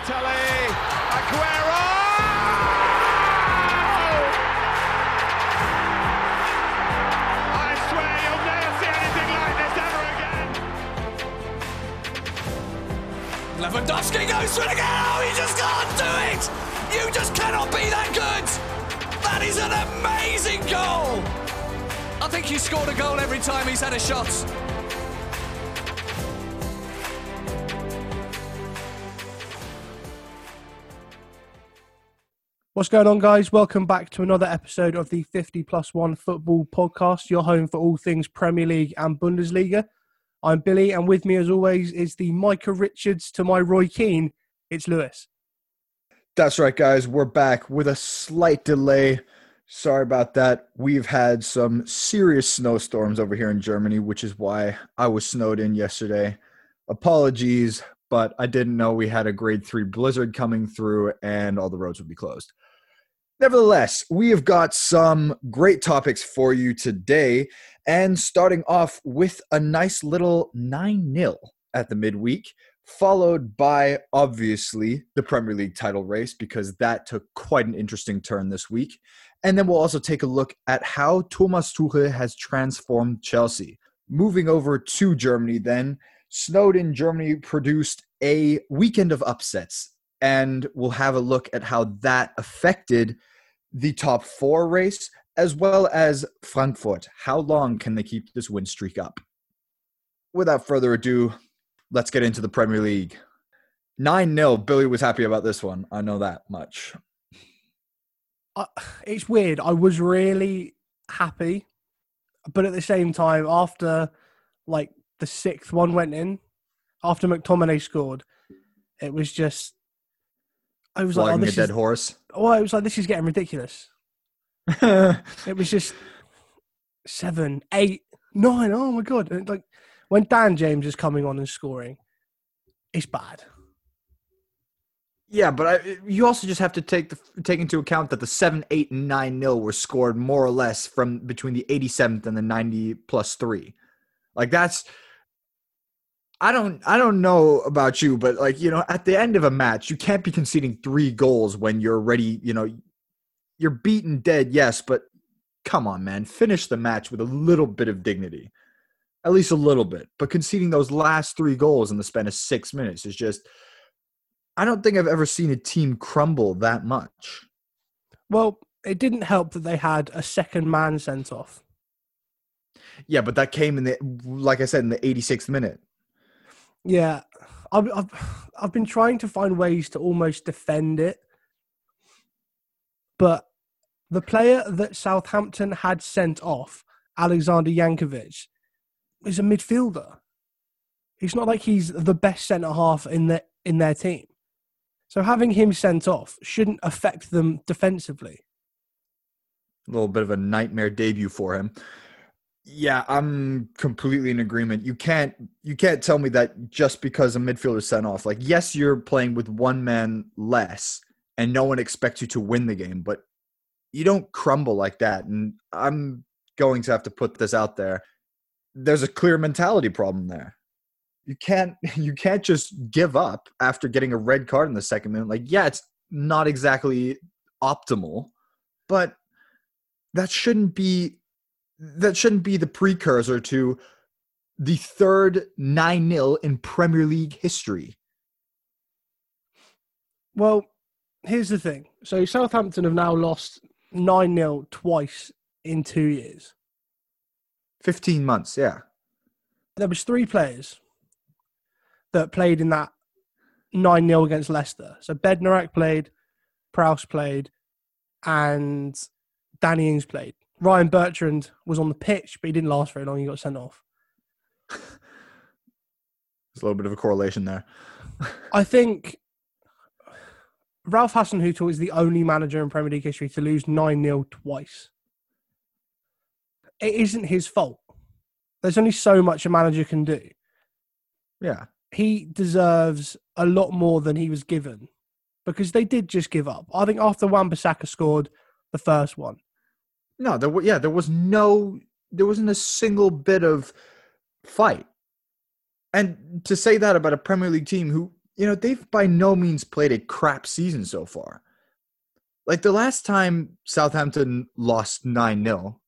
Balotelli, Aguero! I swear you'll never see anything like this ever again. Lewandowski goes for it again. Oh, he just can't do it. You just cannot be that good. That is an amazing goal. I think he scored a goal every time he's had a shot. What's going on, guys? Welcome back to another episode of the 50 plus one football podcast, your home for all things Premier League and Bundesliga. I'm Billy, and with me, as always, is the Micah Richards to my Roy Keane. It's Lewis. That's right, guys. We're back with a slight delay. Sorry about that. We've had some serious snowstorms over here in Germany, which is why I was snowed in yesterday. Apologies, but I didn't know we had a grade three blizzard coming through and all the roads would be closed. Nevertheless, we have got some great topics for you today, and starting off with a nice little 9 0 at the midweek, followed by obviously the Premier League title race, because that took quite an interesting turn this week. And then we'll also take a look at how Thomas Tuchel has transformed Chelsea. Moving over to Germany, then, Snowden, Germany produced a weekend of upsets, and we'll have a look at how that affected the top four race as well as Frankfurt. How long can they keep this win streak up? Without further ado, let's get into the Premier League. 9 0. Billy was happy about this one. I know that much. Uh, it's weird. I was really happy, but at the same time, after like the sixth one went in, after McTominay scored, it was just. I was like, oh, Flogging a this dead is, horse. oh, I was like, this is getting ridiculous. It was just seven, eight, nine. Oh my god! And, like when Dan James is coming on and scoring, it's bad. Yeah, but I, you also just have to take the, take into account that the seven, eight, and nine nil were scored more or less from between the 87th and the 90 plus three. Like that's I don't I don't know about you, but like you know, at the end of a match, you can't be conceding three goals when you're already you know you're beaten dead. Yes, but come on, man, finish the match with a little bit of dignity, at least a little bit. But conceding those last three goals in the span of six minutes is just I don't think I've ever seen a team crumble that much. Well, it didn't help that they had a second man sent off. Yeah, but that came in the like I said in the 86th minute. Yeah, I've, I've I've been trying to find ways to almost defend it, but the player that Southampton had sent off, Alexander Jankewitz, is a midfielder. It's not like he's the best centre half in the in their team. So having him sent off shouldn't affect them defensively. A little bit of a nightmare debut for him. Yeah, I'm completely in agreement. You can't you can't tell me that just because a midfielder sent off. Like, yes, you're playing with one man less, and no one expects you to win the game, but you don't crumble like that. And I'm going to have to put this out there. There's a clear mentality problem there. You can't you can't just give up after getting a red card in the second minute. Like, yeah, it's not exactly optimal, but that shouldn't be that shouldn't be the precursor to the third 9-0 in Premier League history. Well, here's the thing. So Southampton have now lost 9 0 twice in two years. 15 months, yeah. There was three players that played in that 9 0 against Leicester. So Bednarek played, Prowse played, and Danny Ings played. Ryan Bertrand was on the pitch, but he didn't last very long. He got sent off. There's a little bit of a correlation there. I think Ralph Hasenhüttl is the only manager in Premier League history to lose 9 0 twice. It isn't his fault. There's only so much a manager can do. Yeah. He deserves a lot more than he was given because they did just give up. I think after Wan Bissaka scored the first one, No, there were yeah, there was no there wasn't a single bit of fight. And to say that about a Premier League team who you know, they've by no means played a crap season so far. Like the last time Southampton lost 9 0,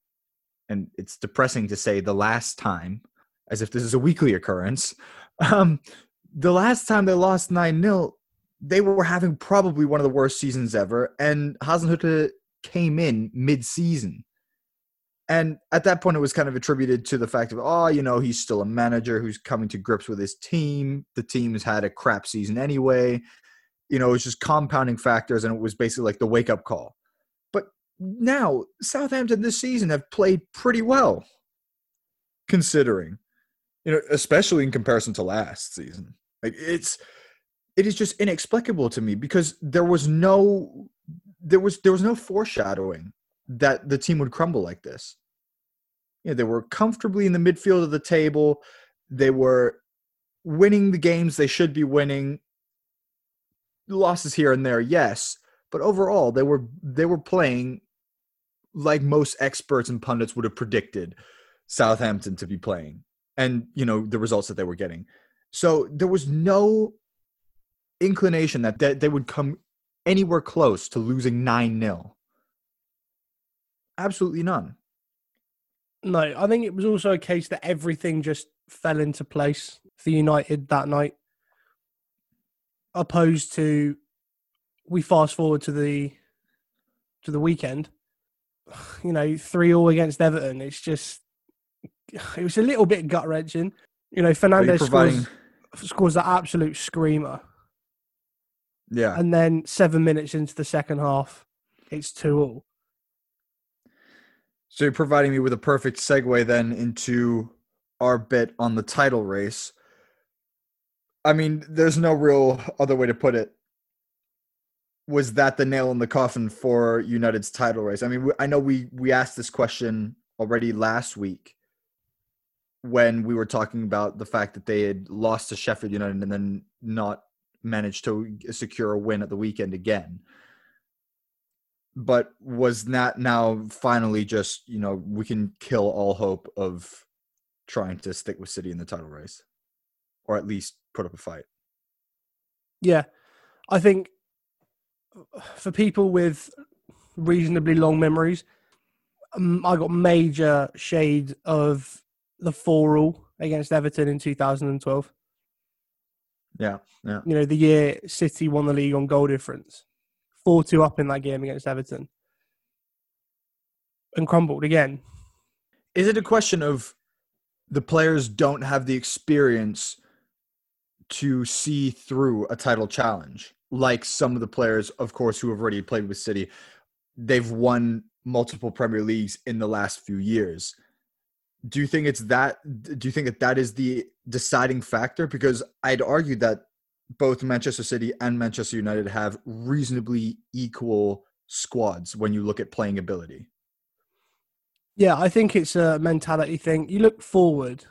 and it's depressing to say the last time, as if this is a weekly occurrence. Um, the last time they lost 9 0, they were having probably one of the worst seasons ever, and Hasenhüttl came in mid season. And at that point, it was kind of attributed to the fact of, oh, you know, he's still a manager who's coming to grips with his team. The team's had a crap season anyway. You know, it's just compounding factors, and it was basically like the wake up call. But now, Southampton this season have played pretty well, considering, you know, especially in comparison to last season. Like, it's, it is just inexplicable to me because there was no, there was, there was no foreshadowing that the team would crumble like this you know, they were comfortably in the midfield of the table. They were winning the games they should be winning. Losses here and there, yes, but overall they were they were playing like most experts and pundits would have predicted Southampton to be playing, and you know the results that they were getting. So there was no inclination that they, they would come anywhere close to losing 9 0. Absolutely none. No, I think it was also a case that everything just fell into place for United that night, opposed to we fast forward to the to the weekend. You know, three all against Everton. It's just it was a little bit gut wrenching. You know, Fernandes scores scores that absolute screamer. Yeah, and then seven minutes into the second half, it's two all. So you're providing me with a perfect segue then into our bit on the title race. I mean, there's no real other way to put it. Was that the nail in the coffin for United's title race? I mean, I know we we asked this question already last week when we were talking about the fact that they had lost to Sheffield United and then not managed to secure a win at the weekend again but was that now finally just you know we can kill all hope of trying to stick with City in the title race, or at least put up a fight? Yeah, I think for people with reasonably long memories, um, I got major shade of the four all against Everton in 2012. Yeah, yeah. You know, the year City won the league on goal difference. 4 2 up in that game against Everton and crumbled again. Is it a question of the players don't have the experience to see through a title challenge? Like some of the players, of course, who have already played with City, they've won multiple Premier Leagues in the last few years. Do you think it's that? Do you think that that is the deciding factor? Because I'd argue that both Manchester City and Manchester United have reasonably equal squads when you look at playing ability. Yeah, I think it's a mentality thing. You look forward,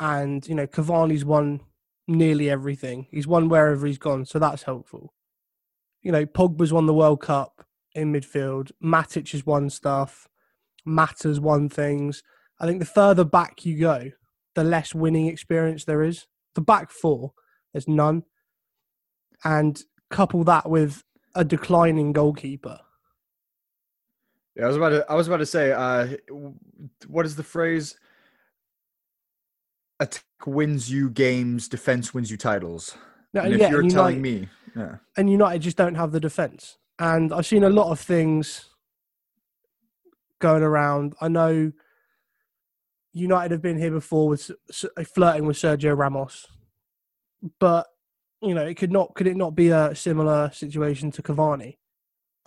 and you know Cavani's won nearly everything. He's won wherever he's gone, so that's helpful. You know, Pogba's won the World Cup in midfield. Matic has won stuff. Mata's won things. I think the further back you go, the less winning experience there is. The back four, there's none and couple that with a declining goalkeeper. Yeah, I was about to. I was about to say, uh, what is the phrase? Attack wins you games, defense wins you titles. No, and if yeah, you're telling me, yeah, and United just don't have the defense. And I've seen a lot of things going around. I know United have been here before with flirting with Sergio Ramos, but you know, it could not could it not be a similar situation to Cavani?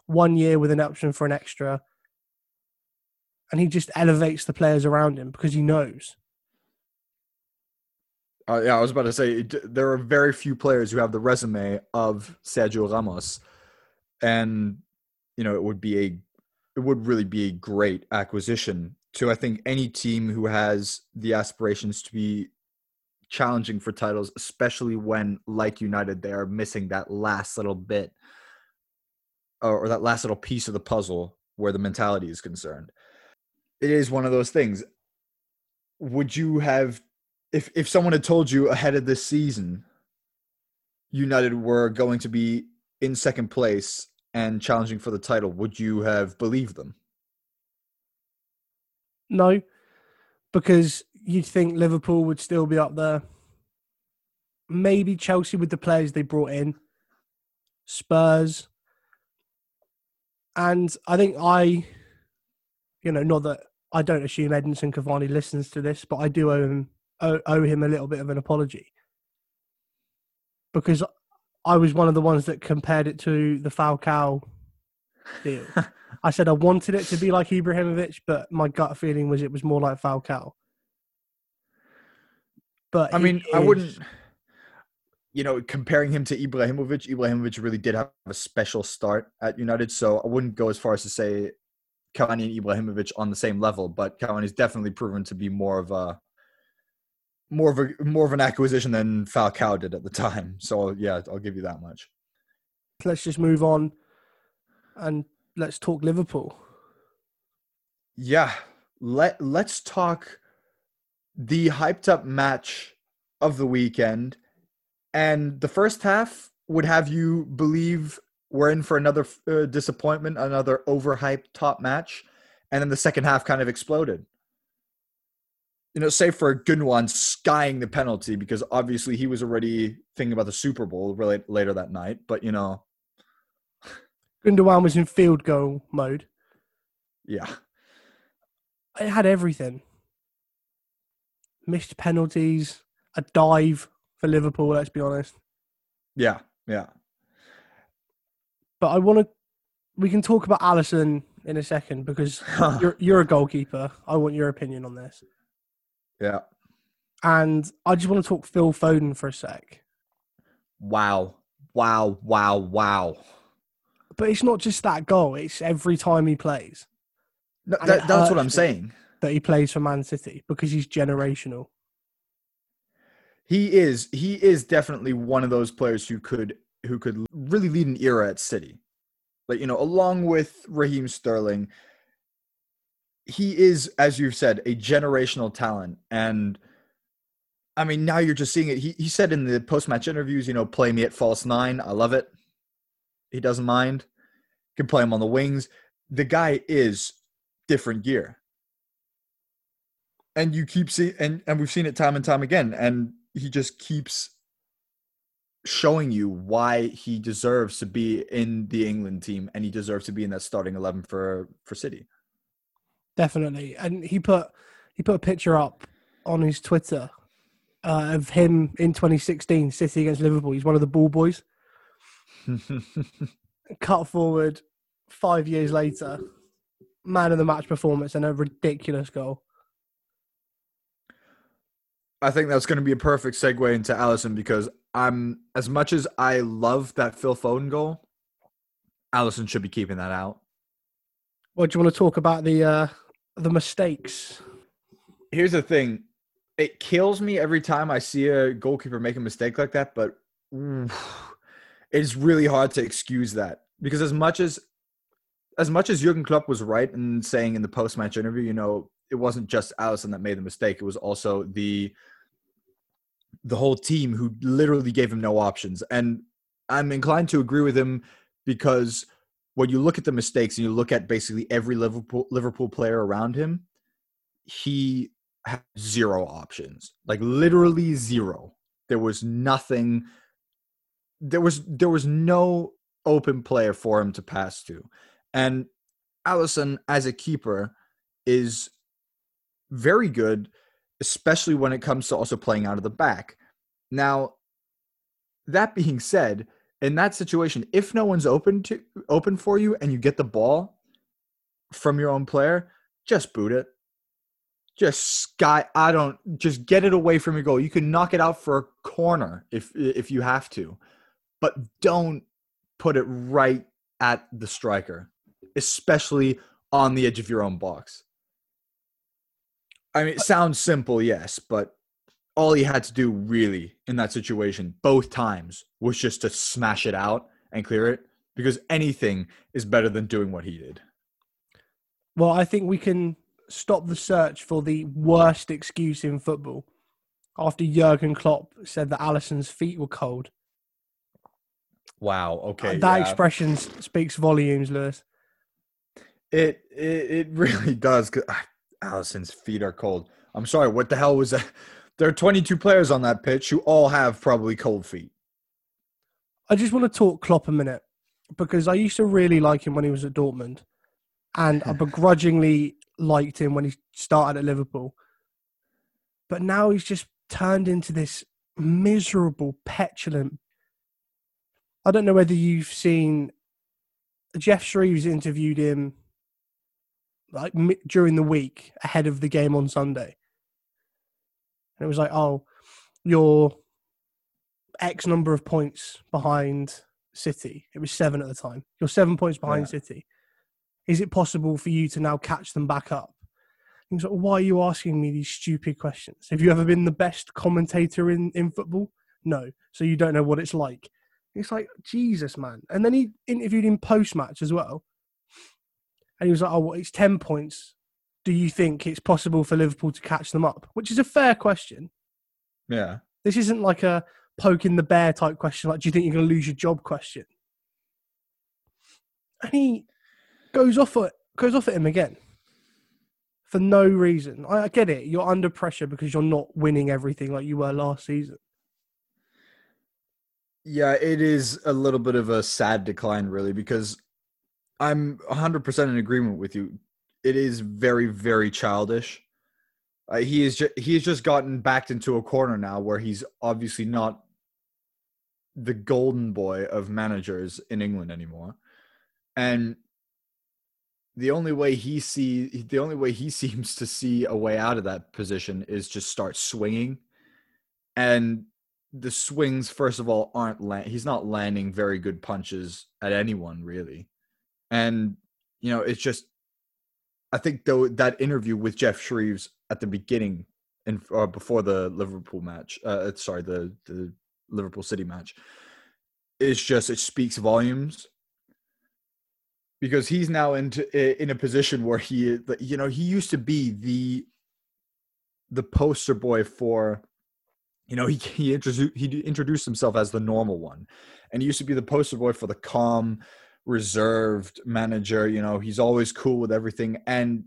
One year with an option for an extra, and he just elevates the players around him because he knows. Uh, yeah, I was about to say there are very few players who have the resume of Sergio Ramos, and you know it would be a it would really be a great acquisition to I think any team who has the aspirations to be challenging for titles, especially when, like United, they are missing that last little bit or, that last little piece of the puzzle where the mentality is concerned. It is one of those things. Would you have, if if someone had told you ahead of this season United were going to be in second place and challenging for the title, would you have believed them? No, because you'd think Liverpool would still be up there. Maybe Chelsea with the players they brought in, Spurs, and I think I, you know, not that I don't assume Edinson Cavani listens to this, but I do owe him owe, owe him a little bit of an apology because I was one of the ones that compared it to the Falcao deal. I said I wanted it to be like Ibrahimovic, but my gut feeling was it was more like Falcao. But I mean, I wouldn't. You know, comparing him to Ibrahimovic, Ibrahimovic really did have a special start at United, so I wouldn't go as far as to say Cavani and Ibrahimovic on the same level. But Cavani's definitely proven to be more of a more of a more of an acquisition than Falcao did at the time. So yeah, I'll give you that much. Let's just move on and let's talk Liverpool. Yeah, let let's talk the hyped up match of the weekend. And the first half would have you believe we're in for another uh, disappointment, another overhyped top match, and then the second half kind of exploded. You know, say for Gunwan skying the penalty because obviously he was already thinking about the Super Bowl really later that night. But you know, Gundogan was in field goal mode. yeah, It had everything. Missed penalties, a dive for Liverpool, let's be honest. yeah, yeah. But I want to. We can talk about Alisson in a second because you're you're a goalkeeper. I want your opinion on this. yeah. And I just want to talk Phil Foden for a sec. Wow, wow, wow, wow. But it's not just that goal; it's every time he plays No, that, that's what I'm saying. that he plays for Man City because he's generational. He is he is definitely one of those players who could who could really lead an era at City. Like, you know, along with Raheem Sterling, he is, as you've said, a generational talent. And I mean, now you're just seeing it. He he said in the post-match interviews, you know, play me at false nine. I love it. He doesn't mind. Can play him on the wings. The guy is different gear. And you keep seeing and, and we've seen it time and time again. And he just keeps showing you why he deserves to be in the England team and he deserves to be in that starting eleven for for City. Definitely, and he put he put a picture up on his Twitter uh, of him in 2016 City against Liverpool. He's one of the ball boys. Cut forward five years later, man of the match performance and a ridiculous goal. I think that's going to be a perfect segue into Alisson because I'm as much as I love that Phil Foden goal, Alisson should be keeping that out. What do you want to talk about the uh, the mistakes? Here's the thing. It kills me every time I see a goalkeeper make a mistake like that, but it's really hard to excuse that because as much as as much as Jurgen Klopp was right in saying in the post-match interview, you know, it wasn't just Alisson that made the mistake; it was also the the whole team who literally gave him no options. And I'm inclined to agree with him because when you look at the mistakes and you look at basically every Liverpool Liverpool player around him, he had zero options. Like literally zero. There was nothing there was there was no open player for him to pass to. And Alisson as a keeper is very good especially when it comes to also playing out of the back. Now, that being said, in that situation, if no one's open to open for you and you get the ball from your own player, just boot it. Just sky I don't just get it away from your goal. You can knock it out for a corner if if you have to. But don't put it right at the striker, especially on the edge of your own box. I mean, it sounds simple, yes, but all he had to do really in that situation, both times, was just to smash it out and clear it because anything is better than doing what he did. Well, I think we can stop the search for the worst excuse in football after Jurgen Klopp said that Alisson's feet were cold. Wow. Okay. that yeah. expression speaks volumes, Lewis. It it, it really does. 'cause, ah, Alisson's feet are cold. I'm sorry. What the hell was that? There are 22 players on that pitch who all have probably cold feet. I just want to talk Klopp a minute because I used to really like him when he was at Dortmund, and I begrudgingly liked him when he started at Liverpool. But now he's just turned into this miserable, petulant. I don't know whether you've seen Geoff Shreeves interviewed him like during the week ahead of the game on Sunday, and it was like, "Oh, you're X number of points behind City. It was seven at the time. You're seven points behind Yeah. City. Is it possible for you to now catch them back up? And he's like, why are you asking me these stupid questions? Have you ever been the best commentator in, in football? No. So you don't know what it's like. It's like, Jesus, man. And then he interviewed him post match as well. And he was like, oh, well, it's 10 points. Do you think it's possible for Liverpool to catch them up? Which is a fair question. Yeah. This isn't like a poking the bear type question, like, do you think you're going to lose your job question? And he goes off at, goes off at him again for no reason. I, I get it. You're under pressure because you're not winning everything like you were last season. Yeah, it is a little bit of a sad decline, really, because I'm 100% in agreement with you. It is very, very childish. Uh, he is ju- he has just gotten backed into a corner now where he's obviously not the golden boy of managers in England anymore, and the only way he see the only way he seems to see a way out of that position is just start swinging, and the swings first of all aren't la- he's not landing very good punches at anyone really. And you know it's just i think though that interview with geoff shreeves at the beginning and or before the liverpool match uh sorry the the liverpool city match is just it speaks volumes. Because he's now into in a position where he you know he used to be the the poster boy for you know, he he introduced he introduced himself as the normal one, and he used to be the poster boy for the calm, reserved manager. You know, he's always cool with everything, and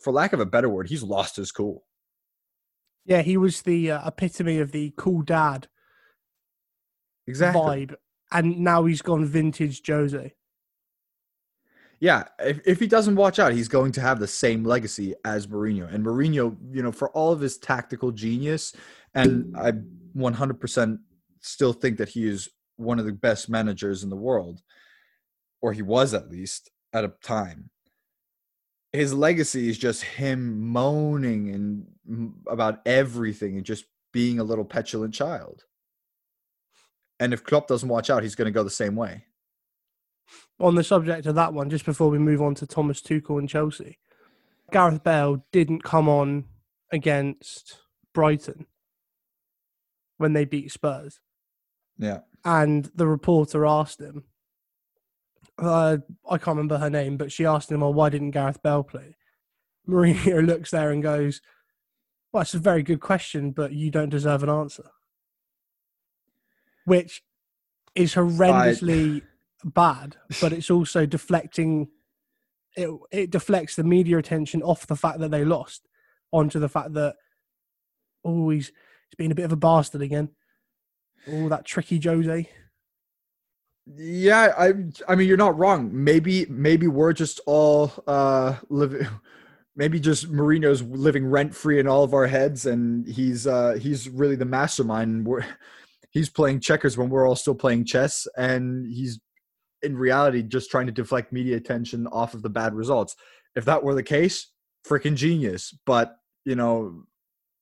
for lack of a better word, he's lost his cool. Yeah, he was the uh, epitome of the cool dad Exactly. vibe, and now he's gone vintage Jose. Yeah, if, if he doesn't watch out, he's going to have the same legacy as Mourinho. And Mourinho, you know, for all of his tactical genius, and I 100% still think that he is one of the best managers in the world, or he was at least at a time. His legacy is just him moaning and about everything and just being a little petulant child. And if Klopp doesn't watch out, he's going to go the same way. on the subject of that one, just before we move on to Thomas Tuchel and Chelsea, Gareth Bale didn't come on against Brighton when they beat Spurs, Yeah. and the reporter asked him, uh, I can't remember her name, but she asked him, "Oh, why didn't Gareth Bale play?" Mourinho looks there and goes, "Well, it's a very good question, but you don't deserve an answer," which is horrendously bad, but it's also deflecting. It it deflects the media attention off the fact that they lost onto the fact that oh he's been a bit of a bastard again. Oh, that tricky Jose. Yeah, I I mean you're not wrong. Maybe maybe we're just all uh living maybe just Mourinho's living rent free in all of our heads and he's uh he's really the mastermind we're he's playing checkers when we're all still playing chess and he's in reality just trying to deflect media attention off of the bad results. If that were the case, freaking genius. But, you know,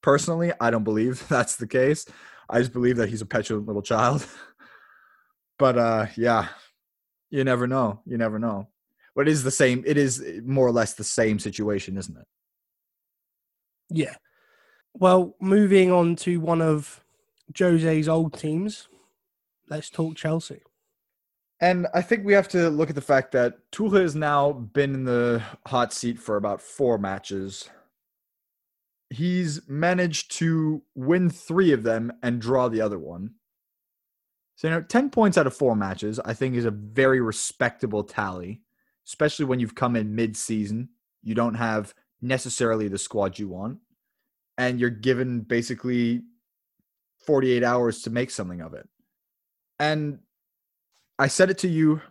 personally, I don't believe that's the case. I just believe that he's a petulant little child. but uh yeah you never know you never know but it is the same it is more or less the same situation isn't it Yeah. Well, moving on to one of Jose's old teams, let's talk Chelsea. and i think we have to look at the fact that Tuchel has now been in the hot seat for about four matches he's managed to win three of them and draw the other one So, you know, 10 points out of four matches, I think, is a very respectable tally, especially when you've come in mid season. You don't have necessarily the squad you want, and you're given basically 48 hours to make something of it. And I said it to you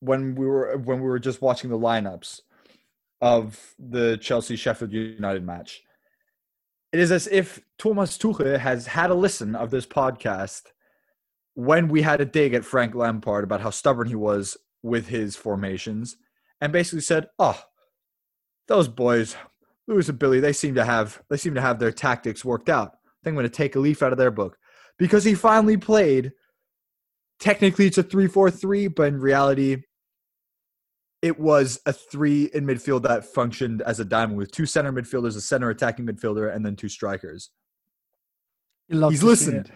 when we were when we were just watching the lineups of the Chelsea Sheffield United match. It is as if Thomas Tuchel has had a listen of this podcast when we had a dig at Frank Lampard about how stubborn he was with his formations and basically said, "Oh, those boys, Lewis and Billy, they seem to have they seem to have their tactics worked out. I think I'm going to take a leaf out of their book because he finally played. Technically, it's a three-four-three, but in reality, it was a three in midfield that functioned as a diamond with two center midfielders, a center attacking midfielder, and then two strikers. He's listened.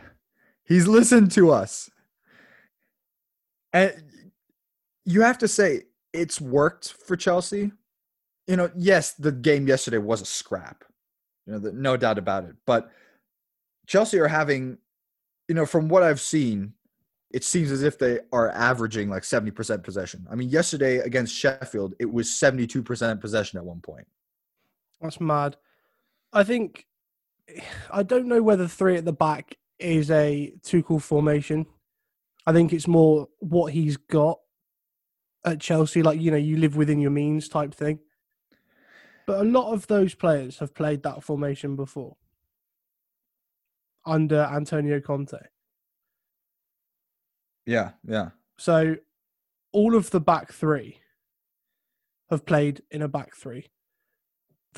He's listened to us. And you have to say it's worked for Chelsea. You know, yes, the game yesterday was a scrap. You know, the, no doubt about it. But Chelsea are having, you know, from what I've seen, it seems as if they are averaging like 70% possession. I mean, yesterday against Sheffield, it was 72% possession at one point. That's mad. I think I don't know whether three at the back is a Tuchel formation. I think it's more what he's got at Chelsea, like you know, you live within your means type thing. But a lot of those players have played that formation before under Antonio Conte. Yeah, yeah. So all of the back three have played in a back three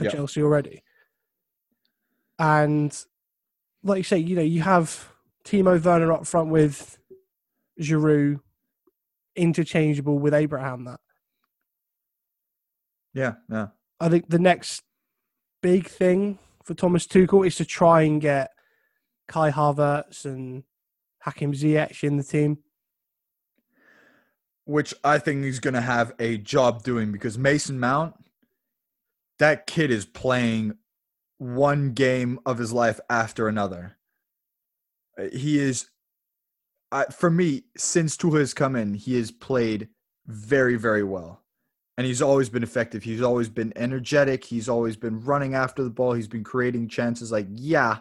for. Chelsea already. And like you say, you know, you have Timo Werner up front with Giroud interchangeable with Abraham that. Yeah, yeah. I think the next big thing for Thomas Tuchel is to try and get Kai Havertz and Hakim Ziyech in the team. Which I think he's going to have a job doing because Mason Mount, that kid is playing one game of his life after another. Uh, He is, for me, since Tuchel has come in, he has played very, very well. And he's always been effective. He's always been energetic. He's always been running after the ball. He's been creating chances. Like, yeah,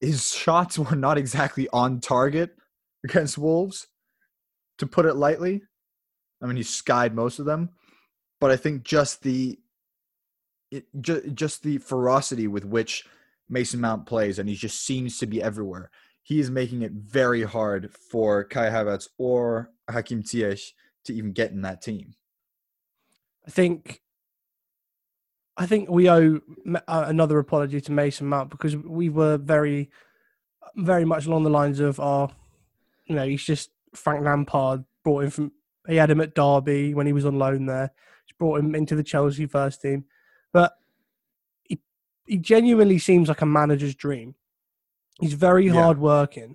his shots were not exactly on target against Wolves to put it lightly. I mean, he skied most of them, but I think just the it, ju- just the ferocity with which Mason Mount plays, and he just seems to be everywhere. He is making it very hard for Kai Havertz or Hakim Ziyech to even get in that team. I think I think we owe uh, another apology to Mason Mount because we were very very much along the lines of our you know he's just Frank Lampard brought him from he had him at Derby when he was on loan there just brought him into the Chelsea first team but he he genuinely seems like a manager's dream he's very Yeah. hard working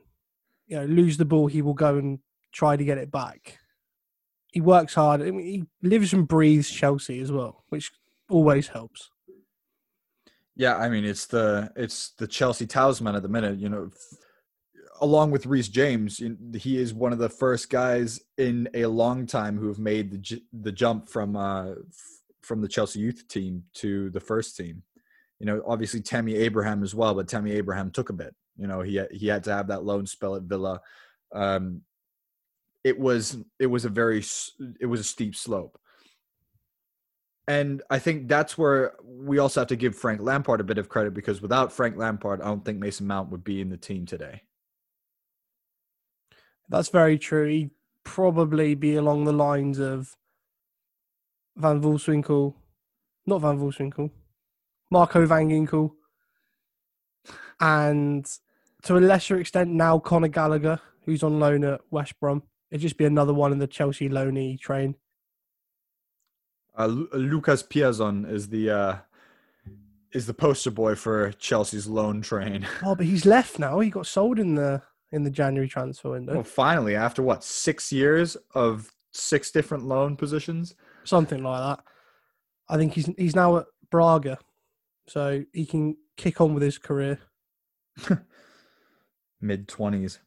you know lose the ball he will go and try to get it back he works hard. I mean, he lives and breathes Chelsea as well, which always helps. Yeah, I mean it's the it's the Chelsea talisman at the minute. You know, along with Reece James, he is one of the first guys in a long time who have made the the jump from uh from the Chelsea youth team to the first team. You know, obviously Tammy Abraham as well, but Tammy Abraham took a bit. You know, he he had to have that loan spell at Villa. Um, it was it was a very it was a steep slope. And I think that's where we also have to give Frank Lampard a bit of credit because without Frank Lampard, I don't think Mason Mount would be in the team today. That's very true. He'd probably be along the lines of Van Volswinkel, not Van Volswinkel, Marco Van Ginkel, and to a lesser extent now Conor Gallagher, who's on loan at West Brom. It'd just be another one in the Chelsea loanee train. Uh, Lucas Piazon is the uh, is the poster boy for Chelsea's loan train. Oh, but he's left now. He got sold in the in the January transfer window. well, finally, after what six years of six different loan positions, something like that. I think he's he's now at Braga, so he can kick on with his career. mid twenties.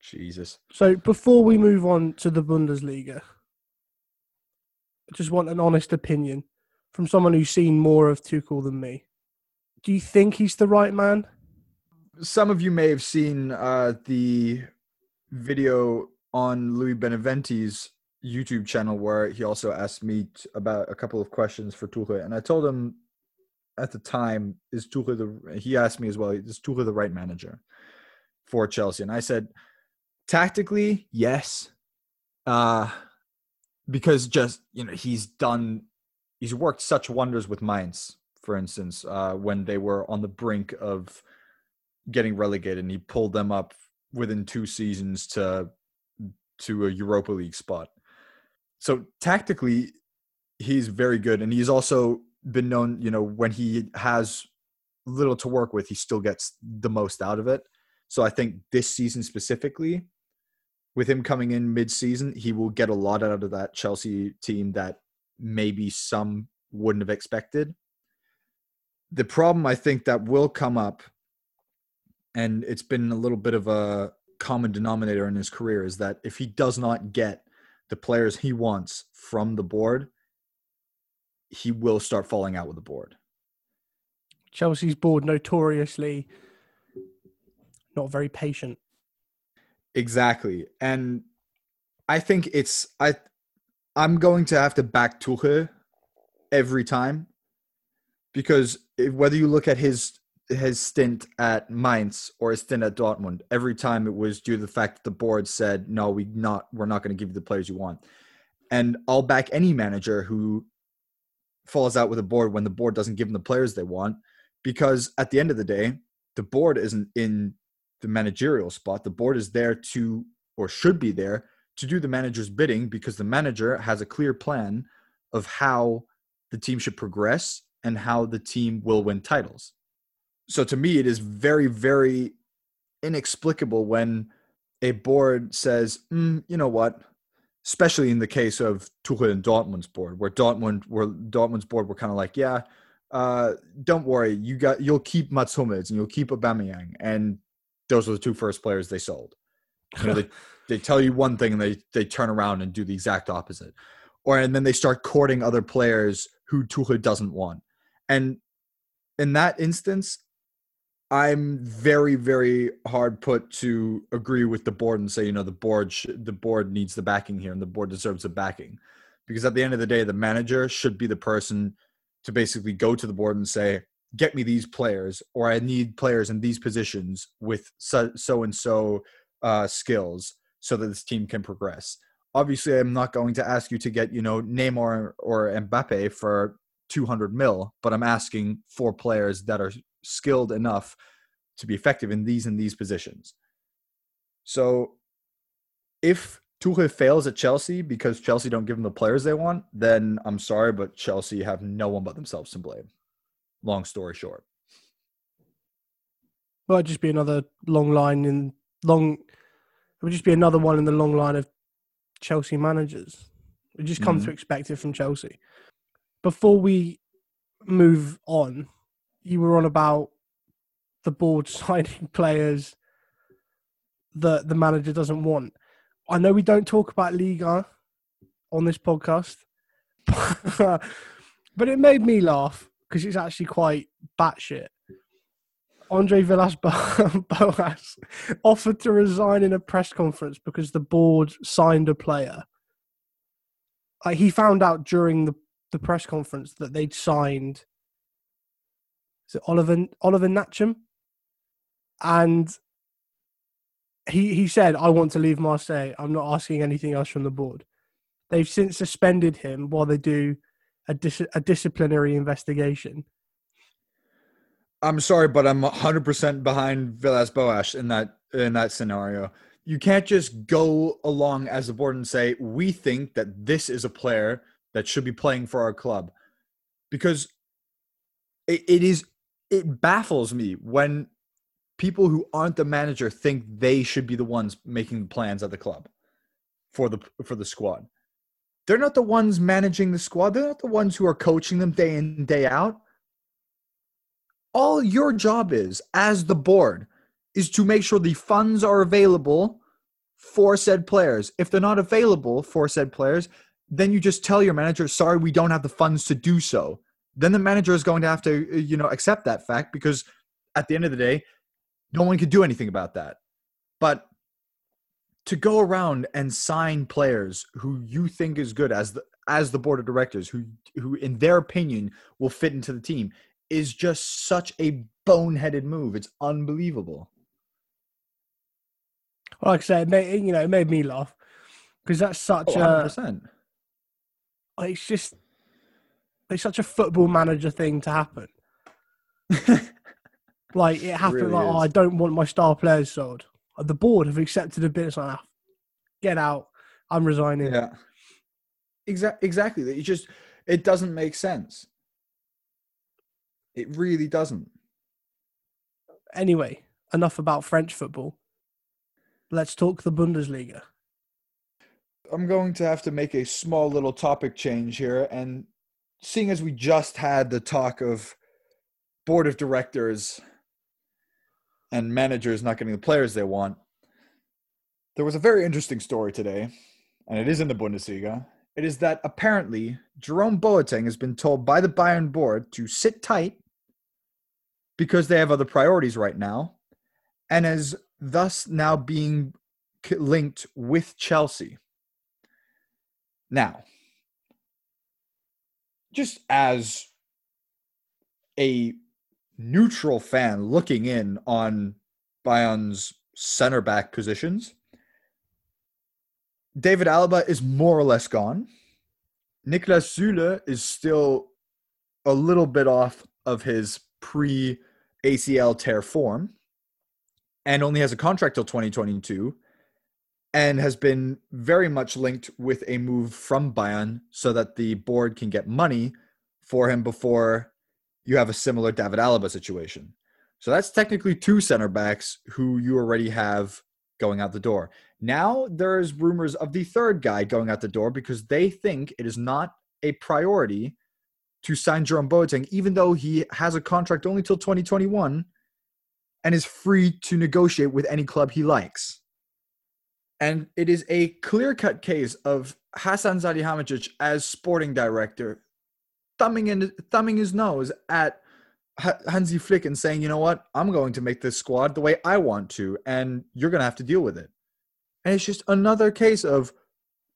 Jesus. So before we move on to the Bundesliga, I just want an honest opinion from someone who's seen more of Tuchel than me. Do you think he's the right man? Some of you may have seen uh, the video on Louis Beneventi's YouTube channel where he also asked me t- about a couple of questions for Tuchel, and I told him at the time, "Is Tuchel the?" He asked me as well, "Is Tuchel the right manager for Chelsea?" And I said, "Tactically, yes, uh, because just you know he's done, he's worked such wonders with Mainz, for instance, uh, when they were on the brink of getting relegated, and he pulled them up within two seasons to to a Europa League spot." so tactically he's very good and he's also been known you know when he has little to work with he still gets the most out of it so i think this season specifically with him coming in mid-season he will get a lot out of that chelsea team that maybe some wouldn't have expected the problem i think that will come up and it's been a little bit of a common denominator in his career is that if he does not get the players he wants from the board, he will start falling out with the board. Chelsea's board notoriously not very patient. Exactly. And I think it's I I'm going to have to back Tuchel every time because if, whether you look at his his stint at Mainz or his stint at Dortmund, every time it was due to the fact that the board said, "No, we not we're not going to give you the players you want." And I'll back any manager who falls out with a board when the board doesn't give them the players they want, because at the end of the day, the board isn't in the managerial spot. The board is there to or should be there to do the manager's bidding because the manager has a clear plan of how the team should progress and how the team will win titles so to me, it is very, very inexplicable when a board says, mm, you know what, especially in the case of Tuchel and Dortmund's board, where Dortmund, where Dortmund's board were kind of like, yeah, uh, don't worry, you got, you'll keep Mats Hummels and you'll keep Aubameyang, and those were the two first players they sold. You know, they they tell you one thing and they they turn around and do the exact opposite, or and then they start courting other players who Tuchel doesn't want, and in that instance, I'm very, very hard put to agree with the board and say, you know, the board sh- the board needs the backing here, and the board deserves the backing, because at the end of the day, the manager should be the person to basically go to the board and say, get me these players, or I need players in these positions with so so and so uh, skills, so that this team can progress. Obviously, I'm not going to ask you to get you know Neymar or Mbappe for 200 mil, but I'm asking for players that are skilled enough to be effective in these and these positions. So if Tuchel fails at Chelsea because Chelsea don't give him the players they want, then I'm sorry, but Chelsea have no one but themselves to blame. Long story short. It'd just be another long line in long. It would just be another one in the long line of Chelsea managers. We just come Mhm. to expect it from Chelsea. Before we move on, you were on about the board signing players that the manager doesn't want. I know we don't talk about Liga on this podcast, but it made me laugh because it's actually quite batshit. Andre Villas Boas offered to resign in a press conference because the board signed a player. He found out during the, the press conference that they'd signed is it Oliver Oliver Ntcham? And he he said, I want to leave Marseille. I'm not asking anything else from the board. They've since suspended him while they do a, dis- a disciplinary investigation. I'm sorry, but I'm 100% behind Villas Boas in that in that scenario. You can't just go along as a board and say we think that this is a player that should be playing for our club, because it, it is it baffles me when people who aren't the manager think they should be the ones making the plans at the club for the for the squad. They're not the ones managing the squad. They're not the ones who are coaching them day in day out all your job is as the board is to make sure the funds are available for said players. If they're not available for said players, then you just tell your manager, sorry, we don't have the funds to do so. Then the manager is going to have to, uh, you know, accept that fact because at the end of the day, no one can do anything about that. But to go around and sign players who you think is good as the as the board of directors, who who in their opinion will fit into the team, is just such a boneheaded move. It's unbelievable. Like I said, it made, you know, it made me laugh because that's such Oh, a. 100%. It's just it's such a football manager thing to happen. Like it happened. really like, oh. I don't want my star players sold. The board have accepted a bid. It's like, ah, get out. I'm resigning. Yeah. Exactly. Exactly. It just it doesn't make sense. It really doesn't. Anyway, enough about French football. Let's talk the Bundesliga. I'm going to have to make a small little topic change here. And seeing as we just had the talk of board of directors and managers not getting the players they want, there was a very interesting story today, and it is in the Bundesliga. It is that apparently Jerome Boateng has been told by the Bayern board to sit tight because they have other priorities right now, and is thus now being linked with Chelsea. Now, just as a neutral fan looking in on Bayern's center back positions, David Alaba is more or less gone. Niklas Süle is still a little bit off of his pre ACL tear form and only has a contract till 2022 and has been very much linked with a move from Bayern so that the board can get money for him before you have a similar David Alaba situation. So that's technically two center backs who you already have going out the door. Now there's rumors of the third guy going out the door because they think it is not a priority to sign Jerome Boateng, even though he has a contract only till 2021 and is free to negotiate with any club he likes. And it is a clear cut case of Hassan Salihamidzic as sporting director thumbing in thumbing his nose at Ha- Hansi Flick and saying, "You know what? I'm going to make this squad the way I want to and you're going to have to deal with it." And it's just another case of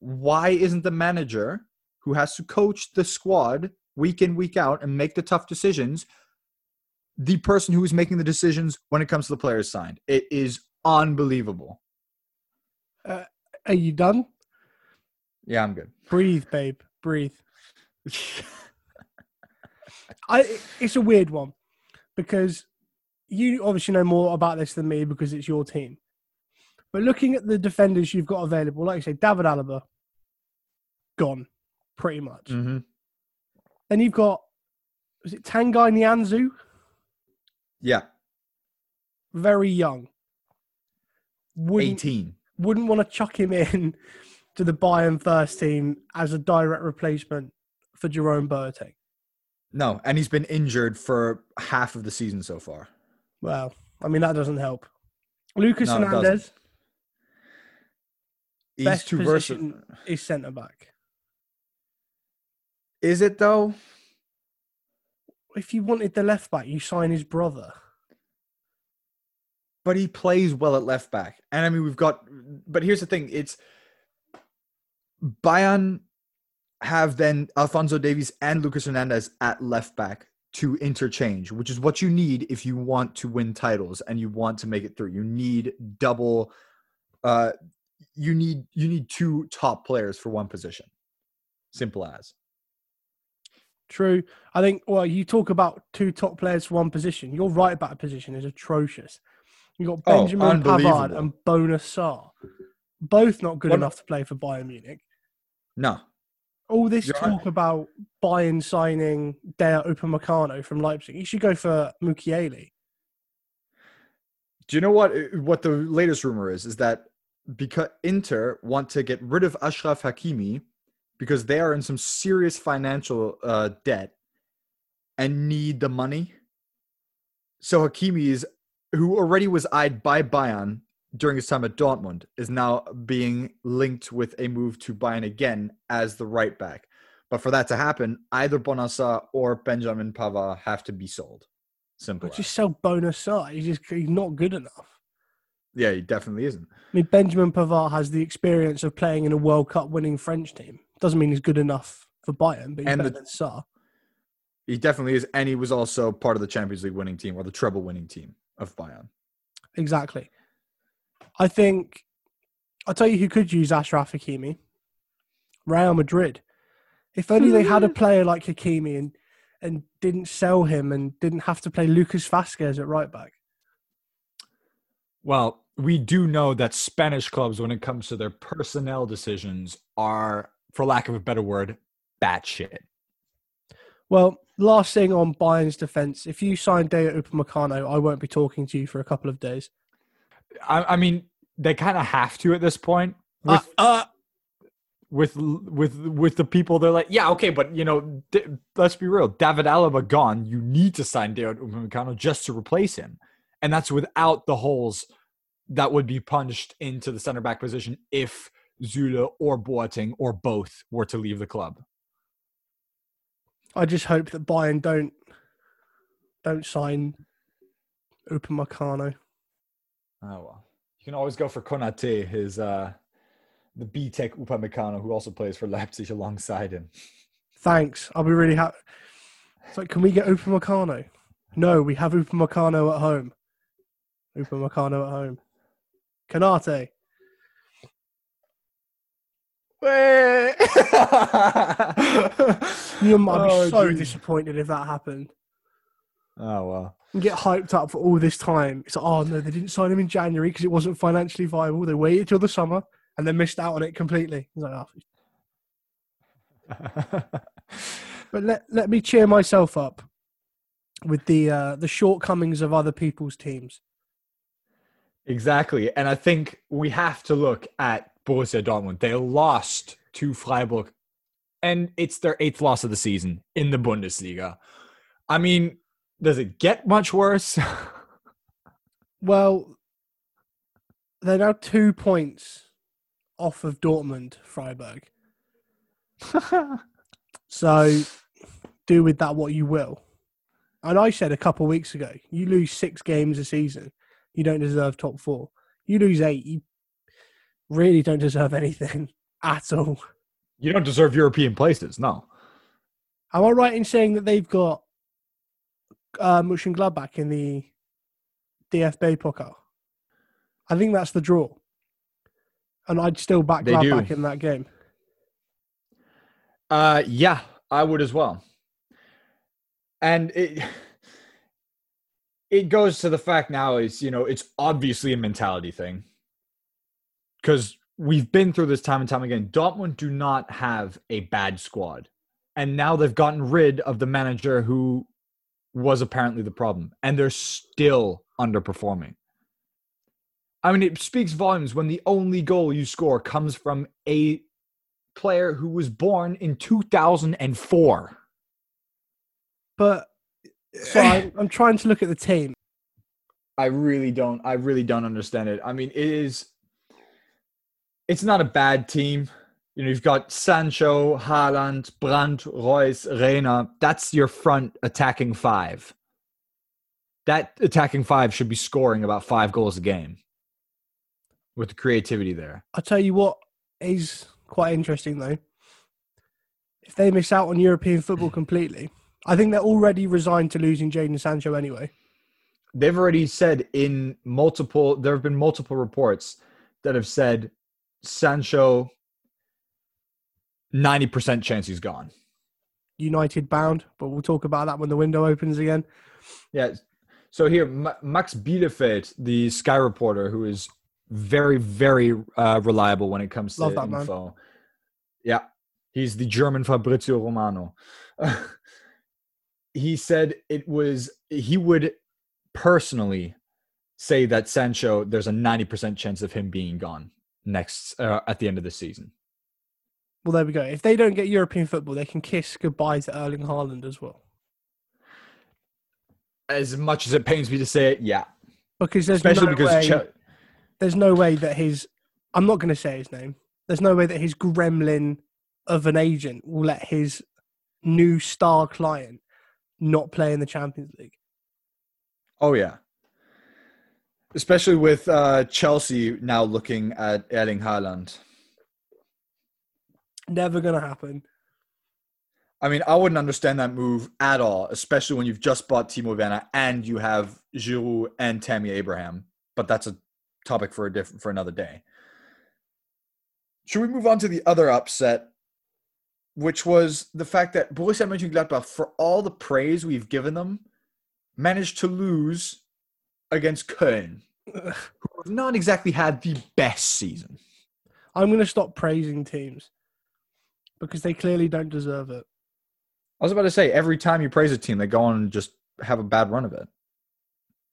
why isn't the manager who has to coach the squad week in week out and make the tough decisions the person who is making the decisions when it comes to the players signed? It is unbelievable. Are you done? Yeah, I'm good. Breathe, babe. Breathe. I. It's a weird one because you obviously know more about this than me because it's your team. But looking at the defenders you've got available, like I say, David Alaba, gone, pretty much. mm-hmm. Then you've got, was it Tanguy Nianzou? Yeah, Very young. Wouldn't, 18. Wouldn't want to chuck him in to the Bayern first team as a direct replacement for Jerome Boateng. No, and he's been injured for half of the season so far. Well, I mean that doesn't help. Lucas No. Hernandez, He's best too versatile. is centre back. Is it though? If you wanted the left back, you sign his brother. But he plays well at left back. And I mean, we've got, but here's the thing it's Bayern have then Alphonso Davies and Lucas Hernandez at left back to interchange, which is what you need if you want to win titles and you want to make it through. You need double, uh, you need you need two top players for one position. Simple as. True. I think, well, you talk about two top players for one position. Your right back position is atrocious. You've got Oh, Benjamin Pavard and Bouna Sarr. Both not good What- enough to play for Bayern Munich. No, All this You're right. talk about Bayern signing Dayot Upamecano from Leipzig. You should go for Mukiele. Do you know what what the latest rumor is? Is that because Inter want to get rid of Achraf Hakimi because they are in some serious financial uh, debt and need the money. So Hakimi is who already was eyed by Bayern during his time at Dortmund is now being linked with a move to Bayern again as the right back. But for that to happen, either Bouna Sarr or Benjamin Pavard have to be sold. Simple. But just sell Bouna Sarr. He's just he's not good enough. Yeah, he definitely isn't. I mean, Benjamin Pavard has the experience of playing in a World Cup winning French team. Doesn't mean he's good enough for Bayern, but he's And better the- than Sarr. He definitely is, and he was also part of the Champions League winning team or the treble winning team of Bayern. Exactly. I think I'll tell you who could use Achraf Hakimi. Real Madrid. If only they had a player like Hakimi and and didn't sell him and didn't have to play Lucas Vázquez at right back. Well, we do know that Spanish clubs, when it comes to their personnel decisions, are, for lack of a better word, batshit. Well, last thing on Bayern's defence, if you sign Dayot Upamecano, I won't be talking to you for a couple of days. I, I mean, they kind of have to at this point. Uh, With, uh, with with with the people, they're like, yeah, okay, but you know, d- let's be real. David Alaba gone. You need to sign David Upamecano just to replace him, and that's without the holes that would be punched into the center back position if Süle or Boateng or both were to leave the club. I just hope that Bayern don't don't sign Upamecano. Oh well, you can always go for Konate, his uh, the B Tech Upamecano, who also plays for Leipzig alongside him. Thanks. I'll be really happy. It's like, can we get Upamecano? No, we have Upamecano at home. Upamecano at home. Konate. You might be Oh, so disappointed if that happened. Oh well. And get hyped up for all this time. It's like, oh no, they didn't sign him in January because it wasn't financially viable. They waited till the summer and then missed out on it completely. It's like, oh. But let let me cheer myself up with the uh, the shortcomings of other people's teams. Exactly. And I think we have to look at Borussia Dortmund. They lost to Freiburg, and it's their eighth loss of the season in the Bundesliga. I mean, does it get much worse? Well, they're now two points off of Dortmund, Freiburg. So do with that what you will. And I said a couple of weeks ago, you lose six games a season, you don't deserve top four. You lose eight, you really don't deserve anything at all. you don't deserve European places, no. Am I right in saying that they've got uh, Mönchengladbach in the DFB Pokal? I think that's the draw. And I'd still back They Gladbach do. in that game. Uh, yeah, I would as well. And it it goes to the fact now is, you know, it's obviously a mentality thing. Because we've been through this time and time again. Dortmund do not have a bad squad. And now they've gotten rid of the manager who was apparently the problem. And they're still underperforming. I mean, it speaks volumes when the only goal you score comes from a player who was born in 2004. But so I, I'm trying to look at the team. I really don't. I really don't understand it. I mean, it is. It's not a bad team. You know, you've got Sancho, Haaland, Brandt, Reus, Reyna. That's your front attacking five. That attacking five should be scoring about five goals a game. With the creativity there. I'll tell you what is quite interesting though. If they miss out on European football completely, I think they're already resigned to losing Jadon Sancho anyway. They've already said in multiple. There have been multiple reports that have said Sancho. Ninety percent chance he's gone. United bound, but we'll talk about that when the window opens again. Yeah. So here, Ma- Max Bielefeld, the Sky reporter, who is very, very uh, reliable when it comes to Love that man. info. Yeah, he's the German Fabrizio Romano. he said it was he would personally say that Sancho. There's a ninety percent chance of him being gone next uh, at the end of the season. Well, there we go. If they don't get European football, they can kiss goodbye to Erling Haaland as well. As much as it pains me to say it, yeah, Because there's especially no because way, Chel- there's no way that his I'm not going to say his name. There's no way that his gremlin of an agent will let his new star client not play in the Champions League. Oh yeah. Especially with uh, Chelsea now looking at Erling Haaland. Never going to happen. I mean, I wouldn't understand that move at all, especially when you've just bought Timo Werner and you have Giroud and Tammy Abraham. But that's a topic for a different for another day. Should we move on to the other upset, which was the fact that Borussia Mönchengladbach, for all the praise we've given them, managed to lose against Köln, who have not exactly had the best season. I'm going to stop praising teams because they clearly don't deserve it. I was about to say, every time you praise a team, they go on and just have a bad run of it.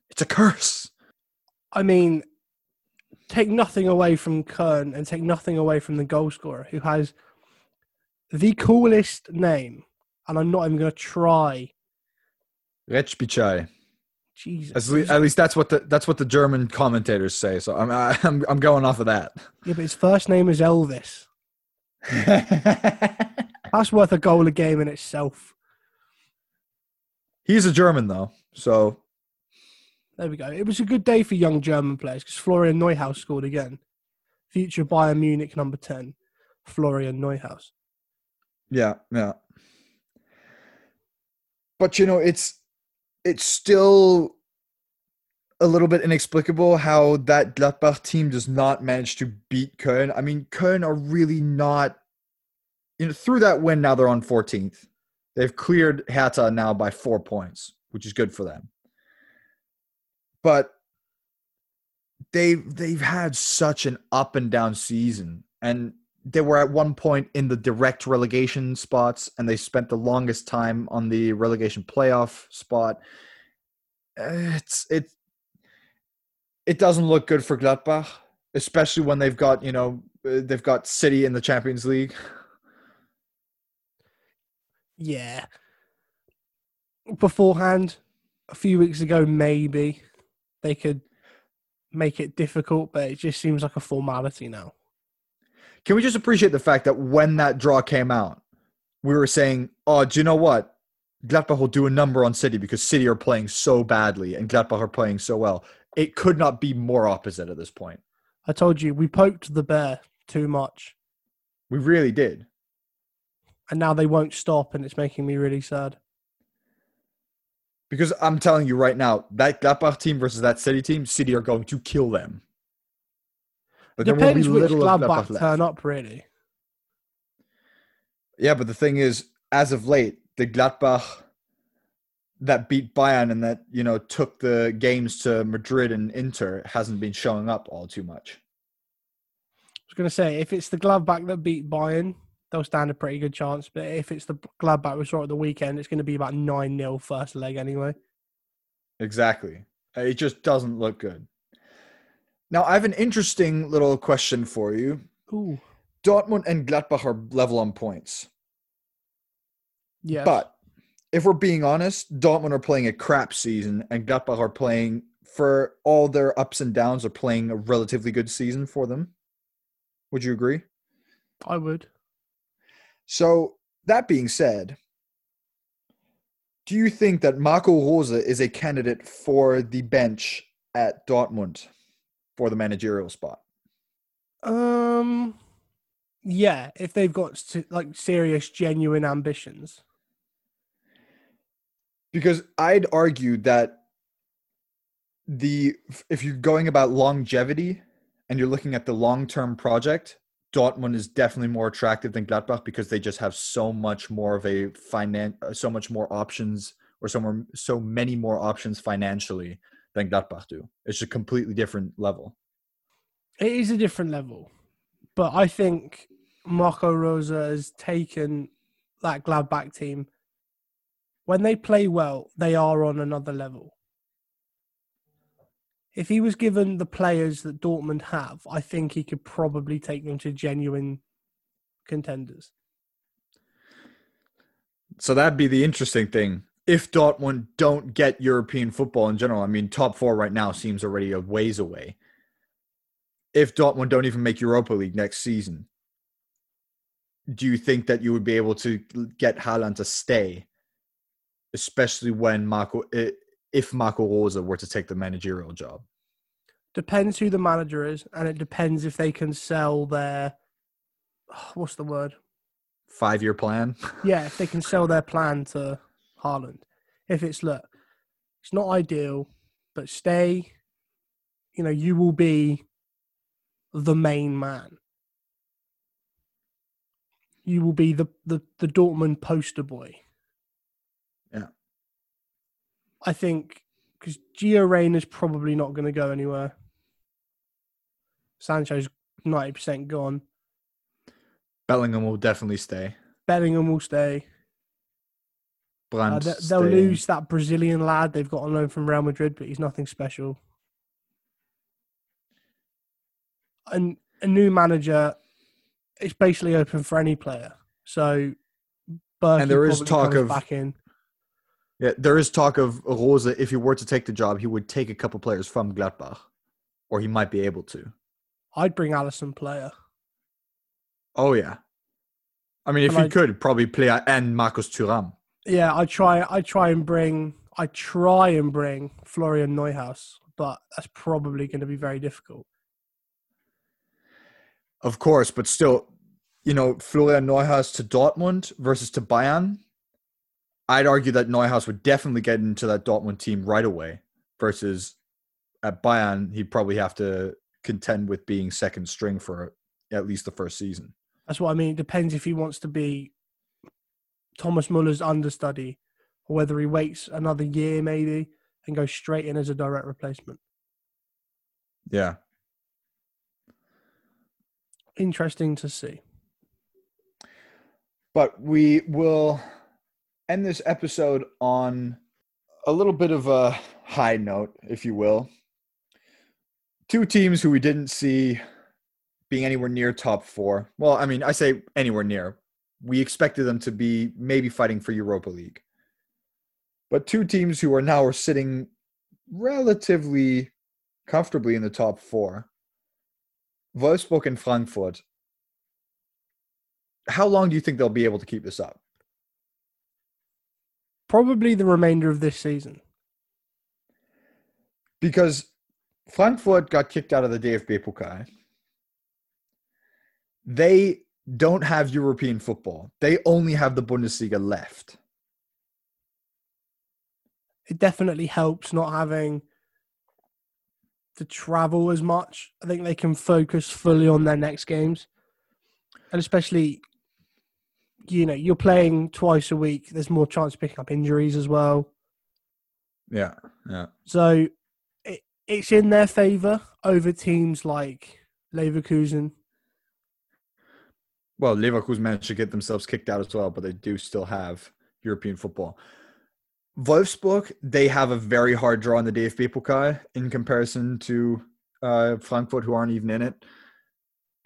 It's a curse. I mean, take nothing away from Köln and take nothing away from the goal scorer who has the coolest name, and I'm not even going to try. Rexhbeçaj. Jesus. At least, at least that's what the that's what the German commentators say. So I'm I'm I'm going off of that. Yeah, but his first name is Elvis. That's worth a goal a game in itself. He's a German though, so There we go. It was a good day for young German players because Florian Neuhaus scored again. Future Bayern Munich number 10, Florian Neuhaus. yeah, yeah. But you know, it's it's still a little bit inexplicable how that Gladbach team does not manage to beat Köln. I mean, Köln are really not you know, through that win now they're on 14th. They've cleared Hertha now by 4 points, which is good for them. But they've they've had such an up and down season and they were at one point in the direct relegation spots and they spent the longest time on the relegation playoff spot it's it it doesn't look good for Gladbach especially when they've got you know they've got City in the Champions League Yeah. Beforehand, a few weeks ago, maybe they could make it difficult, but it just seems like a formality now. Can we just appreciate the fact that when that draw came out, we were saying, "Oh, do you know what? Gladbach will do a number on City because City are playing so badly and Gladbach are playing so well." It could not be more opposite at this point. I told you, we poked the bear too much, We really did. and now they won't stop, and it's making me really sad. Because I'm telling you right now, that Gladbach team versus that City team, City are going to kill them. But there will be Depends which Gladbach turn up, really. Yeah, but the thing is, as of late, the Gladbach that beat Bayern and that you know took the games to Madrid and Inter hasn't been showing up all too much. I was going to say, if it's the Gladbach that beat Bayern, they'll stand a pretty good chance. But if it's the Gladbach we saw at the weekend, it's going to be about 9 0 first leg anyway. Exactly. It just doesn't look good. Now, I have an interesting little question for you. Ooh. Dortmund and Gladbach are level on points. Yeah. But if we're being honest, Dortmund are playing a crap season and Gladbach are playing for all their ups and downs are playing a relatively good season for them. Would you agree? I would. So, that being said, do you think that Marco Rose is a candidate for the bench at Dortmund for the managerial spot? Um, yeah, if they've got like serious, genuine ambitions. Because I'd argue that the if you're going about longevity and you're looking at the long-term project, Dortmund is definitely more attractive than Gladbach because they just have so much more of a finan- uh, so much more options or so more, so many more options financially than Gladbach do. It's a completely different level. It is a different level, but I think Marco Rose has taken that Gladbach team. When they play well, they are on another level. If he was given the players that Dortmund have, I think he could probably take them to genuine contenders. So that'd be the interesting thing. If Dortmund don't get European football in general, I mean, top four right now seems already a ways away. if Dortmund don't even make Europa League next season, do you think that you would be able to get Haaland to stay, especially when Marco, if Marco Rose were to take the managerial job? Depends who the manager is, and it depends if they can sell their what's the word? Five year plan. Yeah, if they can sell their plan to Haaland. If it's look, it's not ideal, but stay. You know, you will be the main man. You will be the the, the Dortmund poster boy. Yeah. I think because Gio Reyna's probably not going to go anywhere. Sancho's ninety percent gone. Bellingham will definitely stay. Bellingham will stay. Uh, they, they'll staying. lose that Brazilian lad they've got on loan from Real Madrid, but he's nothing special. And a new manager, it's basically open for any player. So, Berkey And there is talk of- back in. Yeah, there is talk of Rose. If he were to take the job, he would take a couple players from Gladbach, or he might be able to. I'd bring Alassane Pléa. Oh yeah. I mean, if And he I- could, probably play and Marcus Thuram. Yeah, I try. I try and bring. I try and bring Florian Neuhaus, but that's probably going to be very difficult. Of course, but still, you know, Florian Neuhaus to Dortmund versus to Bayern. I'd argue that Neuhaus would definitely get into that Dortmund team right away. Versus at Bayern, he'd probably have to contend with being second string for at least the first season. That's what I mean. It depends if he wants to be Thomas Muller's understudy or whether he waits another year maybe and goes straight in as a direct replacement. Yeah. Interesting to see. But we will end this episode on a little bit of a high note, if you will. Two teams who we didn't see being anywhere near top four. Well, I mean, I say anywhere near. We expected them to be maybe fighting for Europa League. But two teams who are now are sitting relatively comfortably in the top four. Wolfsburg and Frankfurt how long do you think they'll be able to keep this up? Probably the remainder of this season. Because Frankfurt got kicked out of the DFB Pokal. They don't have European football. They only have the Bundesliga left. It definitely helps not having to travel as much. I think they can focus fully on their next games. And especially, you know, you're playing twice a week. There's more chance of picking up injuries as well. Yeah, yeah. So it, it's in their favour over teams like Leverkusen. Well, Leverkusen managed to get themselves kicked out as well, but they do still have European football. Wolfsburg, they have a very hard draw in the DFB Pokal in comparison to uh, Frankfurt, who aren't even in it.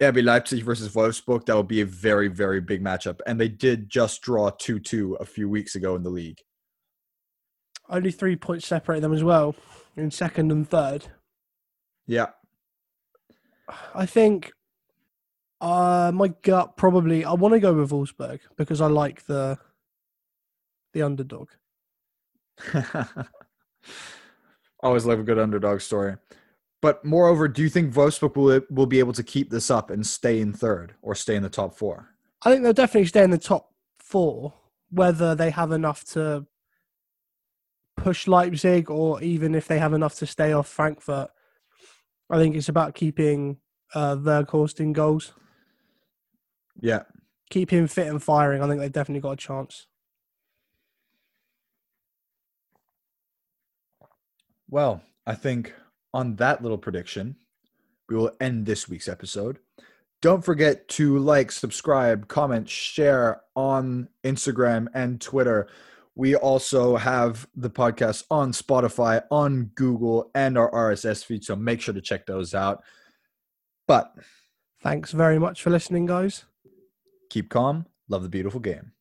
RB Leipzig versus Wolfsburg, that would be a very, very big matchup. And they did just draw 2 2 a few weeks ago in the league. Only three points separate them as well in second and third. Yeah. I think uh, my gut probably I want to go with Wolfsburg because I like the the underdog. Always love a good underdog story. But moreover, do you think Wolfsburg will, will be able to keep this up and stay in third or stay in the top four? I think they'll definitely stay in the top four. Whether they have enough to push Leipzig or even if they have enough to stay off Frankfurt, I think it's about keeping uh, Weghorst in goals. Yeah. Keep him fit and firing. I think they've definitely got a chance. Well, I think on that little prediction, we will end this week's episode. Don't forget to like, subscribe, comment, share on Instagram and Twitter. We also have the podcast on Spotify, on Google, and our RSS feed. So make sure to check those out. But Thanks very much for listening, guys. Keep calm, love the beautiful game.